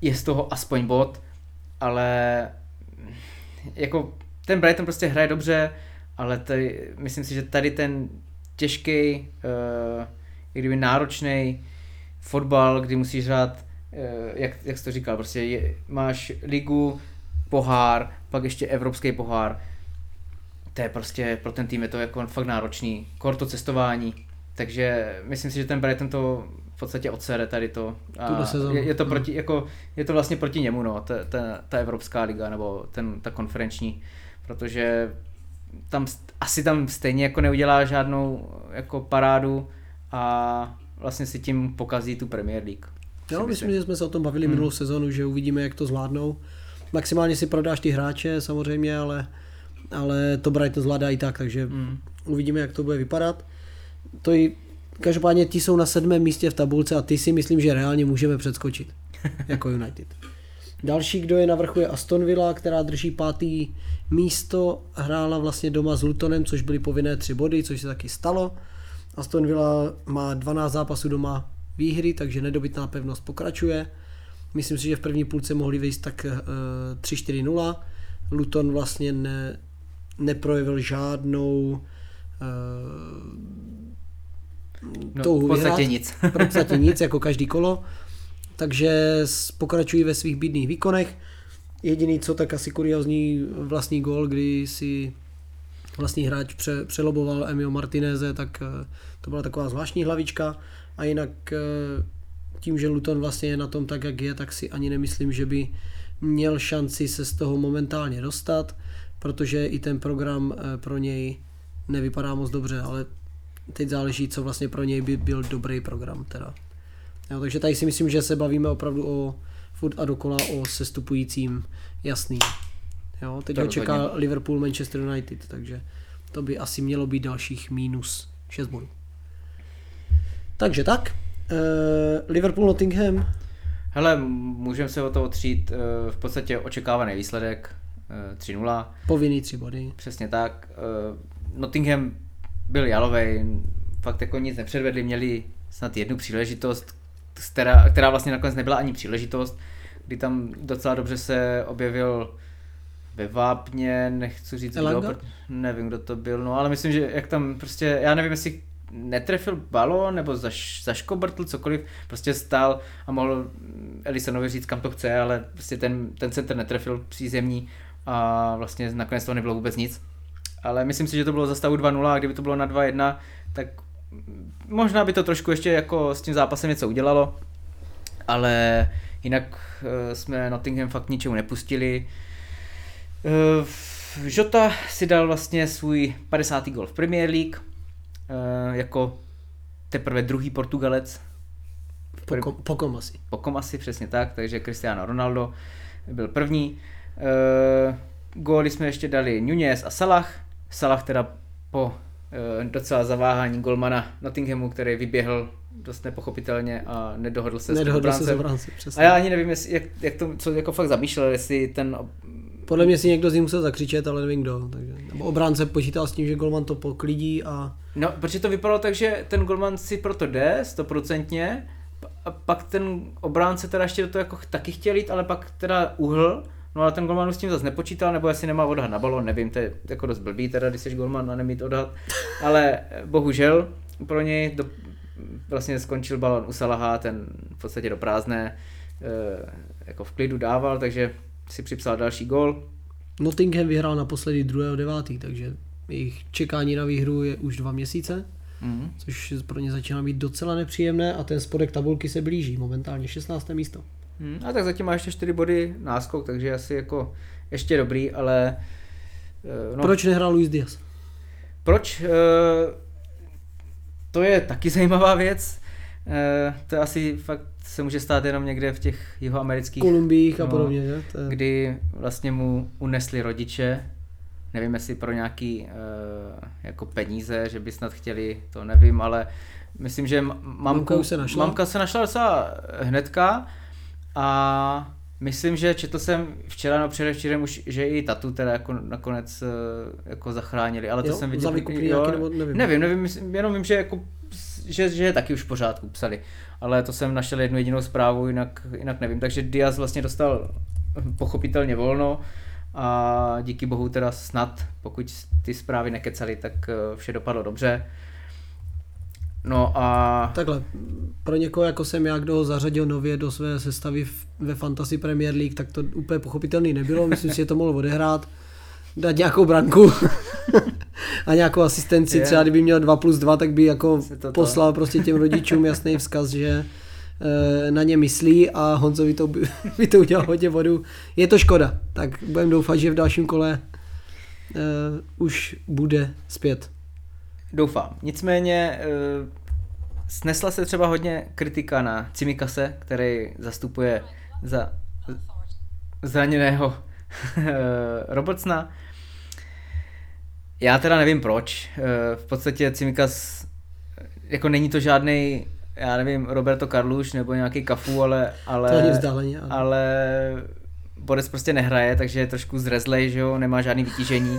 je z toho aspoň bod, ale jako ten Brighton prostě hraje dobře, ale tady, myslím si, že tady ten těžký, uh, kdyby náročný fotbal, kdy musíš hrát, uh, jak, jak jsi to říkal, prostě je, máš ligu, pohár, pak ještě evropský pohár. To je prostě, pro ten tým je to jako fakt náročný. Korto cestování, takže myslím si, že ten Brighton to v podstatě odsere tady to. A je, je, to hmm. proti, jako, je to vlastně proti němu, no, ta, ta, ta Evropská liga nebo ten, ta konferenční, protože tam asi tam stejně jako neudělá žádnou jako parádu a vlastně si tím pokazí tu Premier League. Jo, myslím, že jsme se o tom bavili hmm. minulou sezonu, že uvidíme, jak to zvládnou. Maximálně si prodáš ty hráče samozřejmě, ale, ale to Brighton zvládá i tak, takže hmm. uvidíme, jak to bude vypadat. To i, každopádně ti jsou na sedmém místě v tabulce a ty si myslím, že reálně můžeme předskočit jako United. Další, kdo je na vrchu, je Aston Villa, která drží pátý místo. Hrála vlastně doma s Lutonem, což byly povinné tři body, což se taky stalo. Aston Villa má 12 zápasů doma výhry, takže nedobytná pevnost pokračuje. Myslím si, že v první půlce mohli vyjít tak 3-4-0. Luton vlastně ne, neprojevil žádnou no, touhu v podstatě vyhrát. nic. v podstatě nic, jako každý kolo. Takže pokračují ve svých bídných výkonech. Jediný, co tak asi kuriozní vlastní gol, kdy si vlastní hráč pře, přeloboval Emil Martineze, tak eh, to byla taková zvláštní hlavička. A jinak eh, tím, že Luton vlastně je na tom tak, jak je, tak si ani nemyslím, že by měl šanci se z toho momentálně dostat, protože i ten program eh, pro něj nevypadá moc dobře, ale teď záleží, co vlastně pro něj by byl dobrý program teda. Jo, takže tady si myslím, že se bavíme opravdu o furt a dokola o sestupujícím jasný. Jo, teď ho čeká Liverpool, Manchester United, takže to by asi mělo být dalších minus 6 bodů. Takže tak, uh, Liverpool Nottingham. Hele, můžeme se o to otřít, uh, v podstatě očekávaný výsledek, eh, 3-0. Povinný 3 body. Přesně tak. Uh, Nottingham byl jalovej, fakt jako nic nepředvedli, měli snad jednu příležitost, která, která vlastně nakonec nebyla ani příležitost, kdy tam docela dobře se objevil ve Vápně, nechci říct Elanga? kdo, nevím kdo to byl, no ale myslím, že jak tam prostě, já nevím jestli netrefil balon nebo zaš, zaškobrtl cokoliv, prostě stál a mohl Elisonovi říct kam to chce, ale prostě ten, ten center netrefil přízemní a vlastně nakonec to nebylo vůbec nic. Ale myslím si, že to bylo za stavu 2-0 a kdyby to bylo na 2-1, tak možná by to trošku ještě jako s tím zápasem něco udělalo, ale jinak uh, jsme Nottingham fakt ničemu nepustili. Uh, Jota si dal vlastně svůj 50. gol v Premier League, uh, jako teprve druhý Portugalec. Pokom, pokom asi. Pokom asi, přesně tak, takže Cristiano Ronaldo byl první. Uh, góly jsme ještě dali Nunez a Salah. Salah teda po Eh, docela zaváhání golmana Nottinghamu, který vyběhl dost nepochopitelně a nedohodl se nedohodl s obránce, přesně. A já ani nevím, jestli, jak, jak to, co jako fakt zamýšlel, jestli ten... Podle mě si někdo z nich musel zakřičet, ale nevím kdo. Takže, nebo obránce počítal s tím, že golman to poklidí a... No, protože to vypadalo tak, že ten golman si proto jde, stoprocentně, a pak ten obránce teda ještě do toho jako taky chtěl jít, ale pak teda uhl No ale ten golman s tím zase nepočítal, nebo jestli nemá odhad na balon, nevím, to je jako dost blbý teda, když jsi golman a nemít odhad. Ale bohužel pro něj do, vlastně skončil balon u Salaha, ten v podstatě do prázdné e, jako v klidu dával, takže si připsal další gol. Nottingham vyhrál naposledy 2.9., takže jejich čekání na výhru je už dva měsíce, mm-hmm. což pro ně začíná být docela nepříjemné a ten spodek tabulky se blíží, momentálně 16. místo. Hmm, a tak zatím má ještě 4 body náskok, takže asi jako ještě dobrý, ale... No, Proč nehrál Luis Diaz? Proč? Eh, to je taky zajímavá věc. Eh, to asi fakt se může stát jenom někde v těch jihoamerických... Kolumbiích no, a podobně, že? To je... Kdy vlastně mu unesli rodiče, nevím jestli pro nějaký jako peníze, že by snad chtěli, to nevím, ale myslím, že mamku, se našla. mamka se našla docela hnedka, a myslím, že četl jsem včera, no předevčírem už, že i tatu teda jako nakonec eh, jako zachránili, ale to jo, jsem viděl. Za jo, nebo nevím. Nevím, nevím, myslím, jenom vím, že jako že, že je taky už v pořádku psali, ale to jsem našel jednu jedinou zprávu, jinak, jinak nevím, takže Diaz vlastně dostal pochopitelně volno a díky bohu teda snad, pokud ty zprávy nekecali, tak eh, vše dopadlo dobře. No a... Takhle, pro někoho jako jsem já, kdo ho zařadil nově do své sestavy v, ve Fantasy Premier League, tak to úplně pochopitelný nebylo, myslím si, že to mohl odehrát, dát nějakou branku a nějakou asistenci, třeba kdyby měl 2 plus 2, tak by jako to to- poslal prostě těm rodičům jasný vzkaz, že eh, na ně myslí a Honzovi to, by, by to udělal hodně vodu. Je to škoda, tak budeme doufat, že v dalším kole uh, už bude zpět. Doufám. Nicméně eh, snesla se třeba hodně kritika na Cimikase, který zastupuje za zraněného eh, Robertsona. Já teda nevím proč. Eh, V podstatě Cimikas, jako není to žádný, já nevím, Roberto Carluš nebo nějaký Kafu, ale, ale, To vzdáleně, ano. ale Boris prostě nehraje, takže je trošku zrezlej, že jo, nemá žádný vytížení,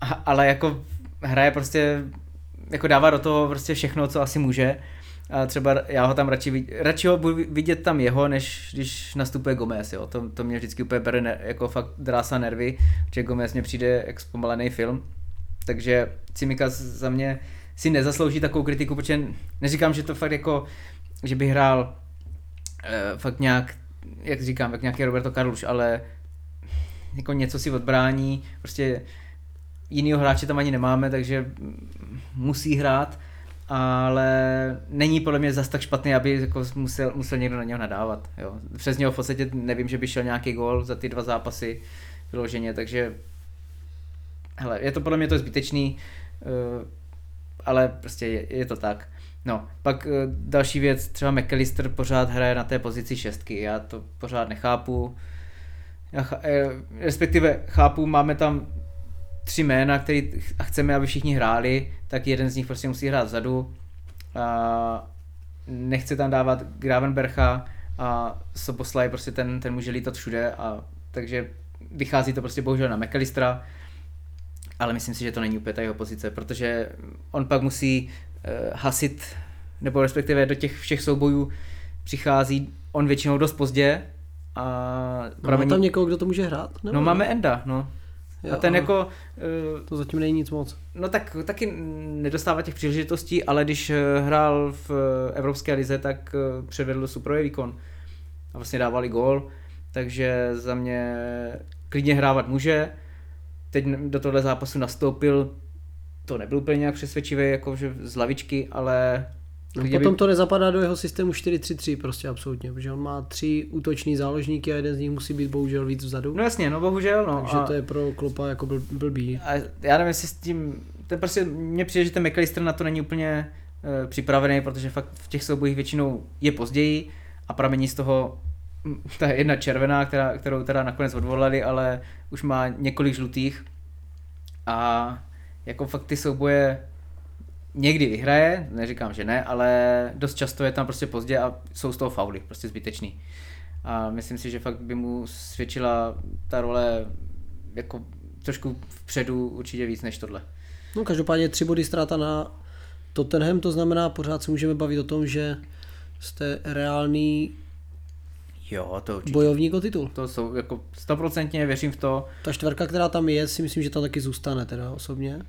A, ale jako hraje prostě, jako dává do toho prostě všechno, co asi může. A třeba já ho tam radši, vid- radši ho budu vidět tam jeho, než když nastupuje Gomez, jo. To, to mě vždycky úplně bere, ne, jako fakt drása nervy, že Gomez mě přijde jak zpomalený film. Takže Cimikas za mě si nezaslouží takovou kritiku, protože neříkám, že to fakt jako, že by hrál eh, fakt nějak, jak říkám, jak nějaký Roberto Carlos, ale jako něco si odbrání, prostě jinýho hráče tam ani nemáme, takže musí hrát, ale není podle mě zas tak špatný, aby jako musel, musel někdo na něho nadávat. Jo. Přes něho v podstatě nevím, že by šel nějaký gól za ty dva zápasy vyloženě, takže hele, je to podle mě to zbytečný, eh, ale prostě je, je to tak. No, pak eh, další věc, třeba McAllister pořád hraje na té pozici šestky, já to pořád nechápu. Já, eh, respektive chápu, máme tam tři jména, který ch- a chceme, aby všichni hráli, tak jeden z nich prostě musí hrát vzadu. A nechce tam dávat Gravenbercha a Soboslaj prostě ten, ten může lítat všude a takže vychází to prostě bohužel na McAllistera, ale myslím si, že to není úplně ta jeho pozice, protože on pak musí uh, hasit, nebo respektive do těch všech soubojů přichází on většinou dost pozdě a No, má tam někoho, kdo to může hrát? Nebo No máme Enda, no. Jo, a ten jako, uh, To zatím není nic moc. no tak taky nedostává těch příležitostí, ale když eh, hrál v eh, Evropské lize, tak eh, předvedl super výkon. A vlastně dávali gól, takže za mě klidně hrávat může. Teď do tohle zápasu nastoupil, to nebyl úplně nějak přesvědčivý, jakože z lavičky, ale No, klidně potom to nezapadá do jeho systému 4-3-3 prostě absolutně, protože on má tři útoční záložníky a jeden z nich musí být bohužel víc vzadu. No jasně, no bohužel, no. takže a... to je pro Klopa jako bl- blbý. A já nevím, jestli s tím, ten prostě, mně přijde, že ten McAllister na to není úplně e, připravený, protože fakt v těch soubojích většinou je později a pramení z toho mm, ta jedna červená, která, kterou teda nakonec odvolali, ale už má několik žlutých a jako fakt ty souboje někdy vyhraje, neříkám, že ne, ale dost často je tam prostě pozdě a jsou z toho fauly, prostě zbytečný. A myslím si, že fakt by mu svědčila ta role jako trošku vpředu určitě víc než tohle. No každopádně tři body ztráta na Tottenham, to znamená pořád se můžeme bavit o tom, že jste reálný Jo, to určitě. bojovník o titul. To jsou jako stoprocentně věřím v to. Ta čtverka, která tam je, si myslím, že tam taky zůstane teda osobně.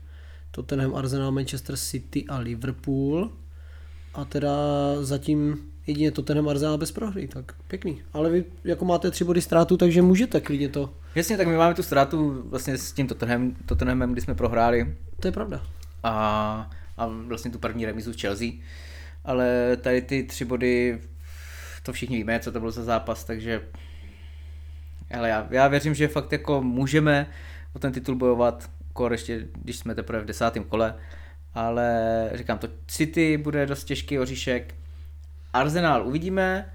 Tottenham, Arsenal, Manchester City a Liverpool. A teda zatím jedině Tottenham, Arsenal bez prohry, tak pěkný. Ale vy jako máte tři body ztrátu, takže můžete klidně to. Jasně, tak my máme tu ztrátu vlastně s tím Tottenham, Tottenhamem, kdy jsme prohráli To je pravda. a, a vlastně tu první remizu s Chelsea. Ale tady ty tři body, to všichni víme, co to bylo za zápas, takže ale já, já věřím, že fakt jako můžeme o ten titul bojovat, kor ještě, když jsme teprve v desátém kole, ale říkám to, City bude dost těžký oříšek, Arsenal uvidíme,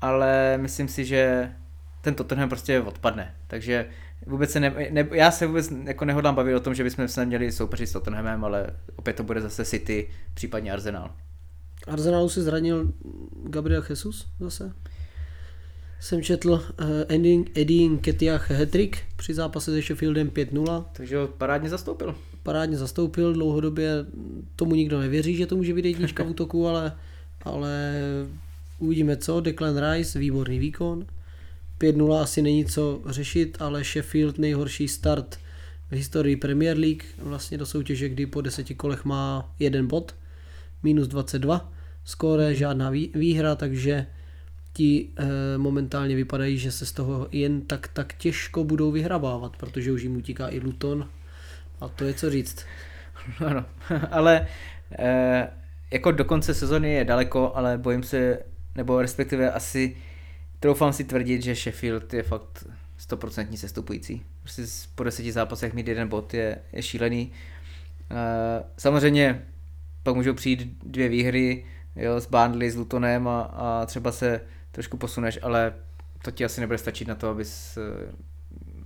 ale myslím si, že ten Tottenham prostě odpadne, takže vůbec se ne, ne, já se vůbec jako nehodlám bavit o tom, že bychom se měli soupeřit s Tottenhamem, ale opět to bude zase City, případně Arsenal. Arsenalu si zranil Gabriel Jesus zase. Jsem četl uh, Eddie, Eddie Nketiah hat při zápase se Sheffieldem 5-0. Takže ho parádně zastoupil. Parádně zastoupil, dlouhodobě tomu nikdo nevěří, že to může být jednička v útoku, ale, ale uvidíme co. Declan Rice, výborný výkon. 5-0 asi není co řešit, ale Sheffield nejhorší start v historii Premier League, vlastně do soutěže, kdy po deseti kolech má jeden bod, minus 22, skóre, žádná výhra, takže ti e, momentálně vypadají, že se z toho jen tak tak těžko budou vyhrabávat, protože už jim utíká i Luton a to je co říct. Ano, ale e, jako do konce sezony je daleko, ale bojím se, nebo respektive asi troufám si tvrdit, že Sheffield je fakt stoprocentní sestupující. Prostě po deseti zápasech mít jeden bod je, je šílený. E, samozřejmě pak můžou přijít dvě výhry jo, s Bandley, s Lutonem a, a třeba se trošku posuneš, ale to ti asi nebude stačit na to, abys eh,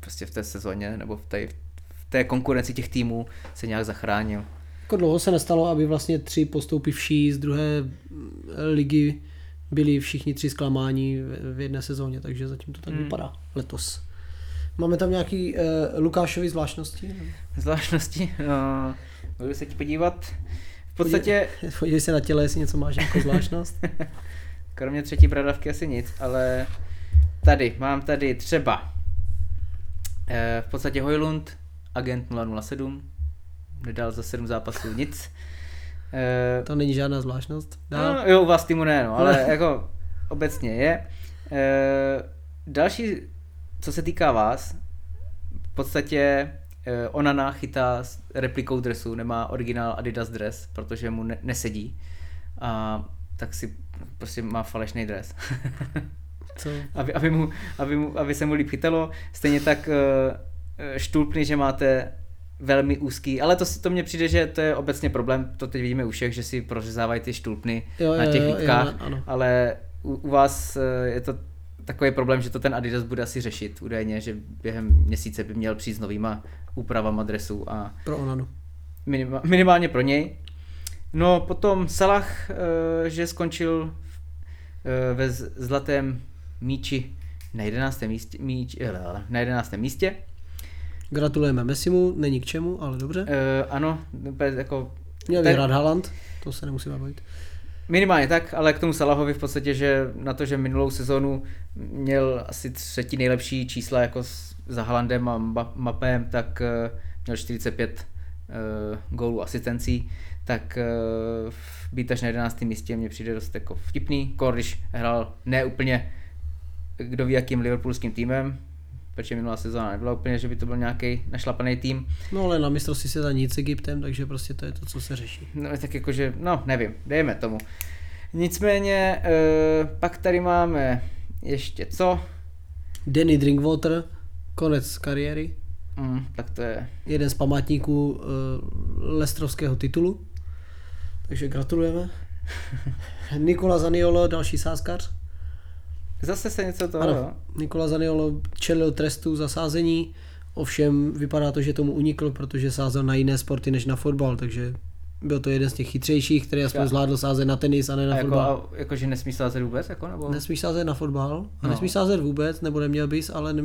prostě v té sezóně nebo v té, v té konkurenci těch týmů se nějak zachránil. Jako dlouho se nestalo, aby vlastně tři postoupivší z druhé ligy byli všichni tři zklamáni v jedné sezóně, takže zatím to tak hmm. vypadá letos. Máme tam nějaký uh, Lukášovy zvláštnosti? Zvláštnosti? No, můžu se ti podívat. V podstatě... Podívej se na těle, jestli něco máš jako zvláštnost. Kromě třetí bradavky asi nic, ale tady, mám tady třeba eh, v podstatě Hojlund, agent 007, nedal za sedm zápasů nic. Eh, to není žádná zvláštnost. Dál. No, jo, u vás týmu ne, no, ale jako obecně je. Eh, další, co se týká vás, v podstatě eh, Onana chytá s replikou dresu, nemá originál Adidas dres, protože mu ne- nesedí. A tak si prostě má falešný dres. Co? aby, aby, mu, aby, mu, aby se mu líp chytalo. Stejně tak uh, štulpny, že máte velmi úzký, ale to, to mně přijde, že to je obecně problém, to teď vidíme u všech, že si prořezávají ty štulpny jo, na těch lítkách, ale u, u vás uh, je to takový problém, že to ten Adidas bude asi řešit údajně, že během měsíce by měl přijít s novýma úpravama dresů a pro Onanu. Minima, minimálně pro něj. No potom Salah, eh, že skončil eh, ve zlatém míči na 11. místě, míč, eh, na 11. místě. Gratulujeme Messimu, není k čemu, ale dobře. Uh, ano, jako... Měl ten... vyhrát Haaland, to se nemusíme bavit. Minimálně tak, ale k tomu Salahovi v podstatě, že na to, že minulou sezónu měl asi třetí nejlepší čísla jako za Haalandem a Mapem, tak měl 45 uh, gólů asistencí, tak uh, být až na 11. místě mě přijde dost jako vtipný, kor, když hrál ne úplně kdo ví jakým liverpoolským týmem, protože minulá sezóna nebyla úplně, že by to byl nějaký našlapaný tým. No ale na mistrovství se nic s Egyptem, takže prostě to je to, co se řeší. No tak jakože, no nevím, dejme tomu. Nicméně, uh, pak tady máme ještě co? Danny Drinkwater, konec kariéry. Mm, tak to je... Jeden z památníků uh, lestrovského titulu. Takže gratulujeme. Nikola Zaniolo, další sázkař. Zase se něco toho. Ano, Nikola Zaniolo čelil trestu za sázení, ovšem vypadá to, že tomu unikl, protože sázel na jiné sporty než na fotbal, takže byl to jeden z těch chytřejších, který aspoň Já. zvládl sázet na tenis a ne na a jako, fotbal. A, jako, že nesmí sázet vůbec? Jako, nebo? Nesmí sázet na fotbal a no. nesmí sázet vůbec, nebo neměl bys, ale ne,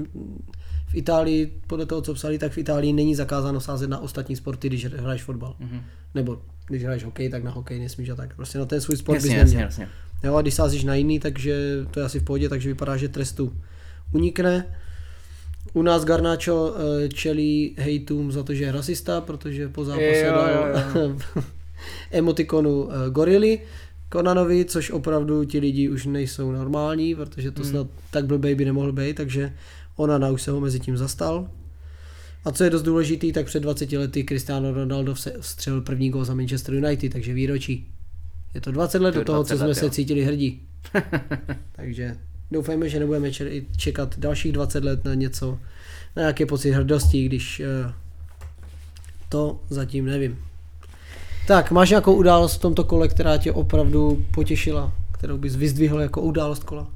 v Itálii, podle toho, co psali, tak v Itálii není zakázáno sázet na ostatní sporty, když hraješ fotbal. Mm-hmm. Nebo když hraješ hokej, tak na hokej nesmíš a tak. Prostě na ten svůj sport jasně, bys neměl. Jasně, jasně. Jo, a když sázíš na jiný, takže to je asi v pohodě, takže vypadá, že trestu unikne. U nás Garnacho eh, čelí hejtům za to, že je rasista, protože po zápase jo, dal jo, jo. emotikonu eh, gorily Konanovi, což opravdu ti lidi už nejsou normální, protože to hmm. snad tak blbej by nemohl být, takže Onana už se ho mezi tím zastal. A co je dost důležitý, tak před 20 lety Cristiano Ronaldo vstřelil první gol za Manchester United, takže výročí. Je to 20 let to do toho, co jsme let, se jo. cítili hrdí. takže doufejme, že nebudeme čekat dalších 20 let na něco, na nějaké pocit hrdosti, když uh, to zatím nevím. Tak, máš nějakou událost v tomto kole, která tě opravdu potěšila, kterou bys vyzdvihl jako událost kola?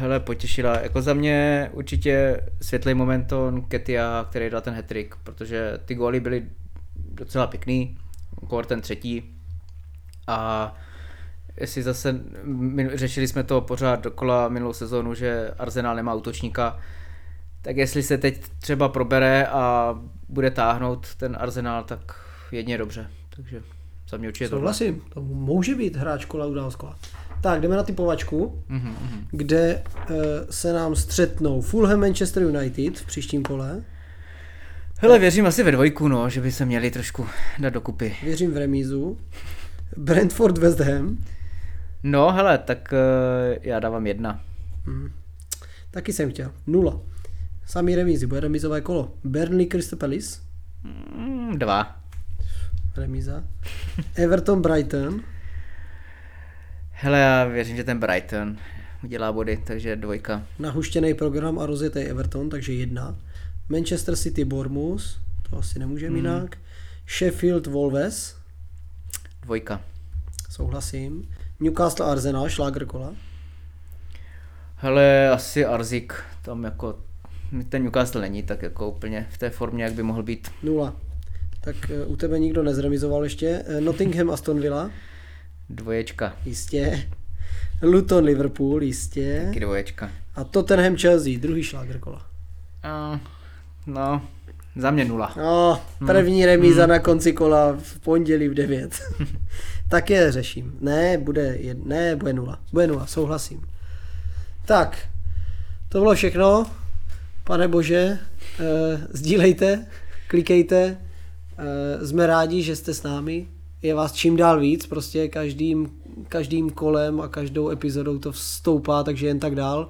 Hele, potěšila. Jako za mě určitě světlý moment to Ketia, který dal ten hetrik, protože ty góly byly docela pěkný, kor ten třetí. A jestli zase, my, řešili jsme to pořád dokola minulou sezónu, že Arsenal nemá útočníka, tak jestli se teď třeba probere a bude táhnout ten Arsenal, tak jedně dobře. Takže za mě určitě Souhlasím, to může být hráč kola událost kola. Tak, jdeme na typovačku, Mhm, mhm. kde uh, se nám střetnou Fulham Manchester United v příštím kole. Hele, věřím asi ve dvojku, no, že by se měli trošku dát dokupy. Věřím v remízu. Brentford West Ham. No, hele, tak uh, já dávám jedna. Taky jsem chtěl. Nula. Samý remízy, bude remízové kolo. Burnley Crystal Palace. Mm, dva. Remíza. Everton Brighton. Hele, já věřím, že ten Brighton udělá body, takže dvojka. Nahuštěný program a rozjetý Everton, takže jedna. Manchester City Bournemouth. To asi nemůžeme Hmm. jinak. Sheffield Wolves. Dvojka. Souhlasím. Newcastle Arsenal, šlágr kola. Hele, asi Arzik, tam jako ten Newcastle není tak jako úplně v té formě, jak by mohl být. Nula. Tak eh, u tebe nikdo nezremizoval ještě. Eh, Nottingham Aston Villa. Dvoječka. Jistě. Luton Liverpool, jistě. Taky dvoječka. A Tottenham Chelsea, druhý šlágr kola. Uh, no, za mě nula. No, první remíza na konci kola v pondělí v 9. tak je řeším. Ne, bude, jed, ne, bude nula. Bude nula, souhlasím. Tak, to bylo všechno. Pane Bože, eh, sdílejte, klikejte. Eh, jsme rádi, že jste s námi. Je vás čím dál víc, prostě každým, každým kolem a každou epizodou to vstoupá, takže jen tak dál.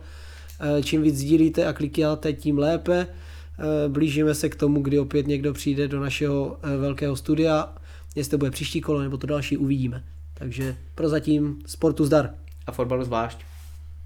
Eh, čím víc sdílíte a klikáte, tím lépe. Eh, blížíme se k tomu, kdy opět někdo přijde do našeho eh, velkého studia. Jestli to bude příští kolo nebo to další, uvidíme. Takže prozatím sportu zdar. A fotbalu zvlášť.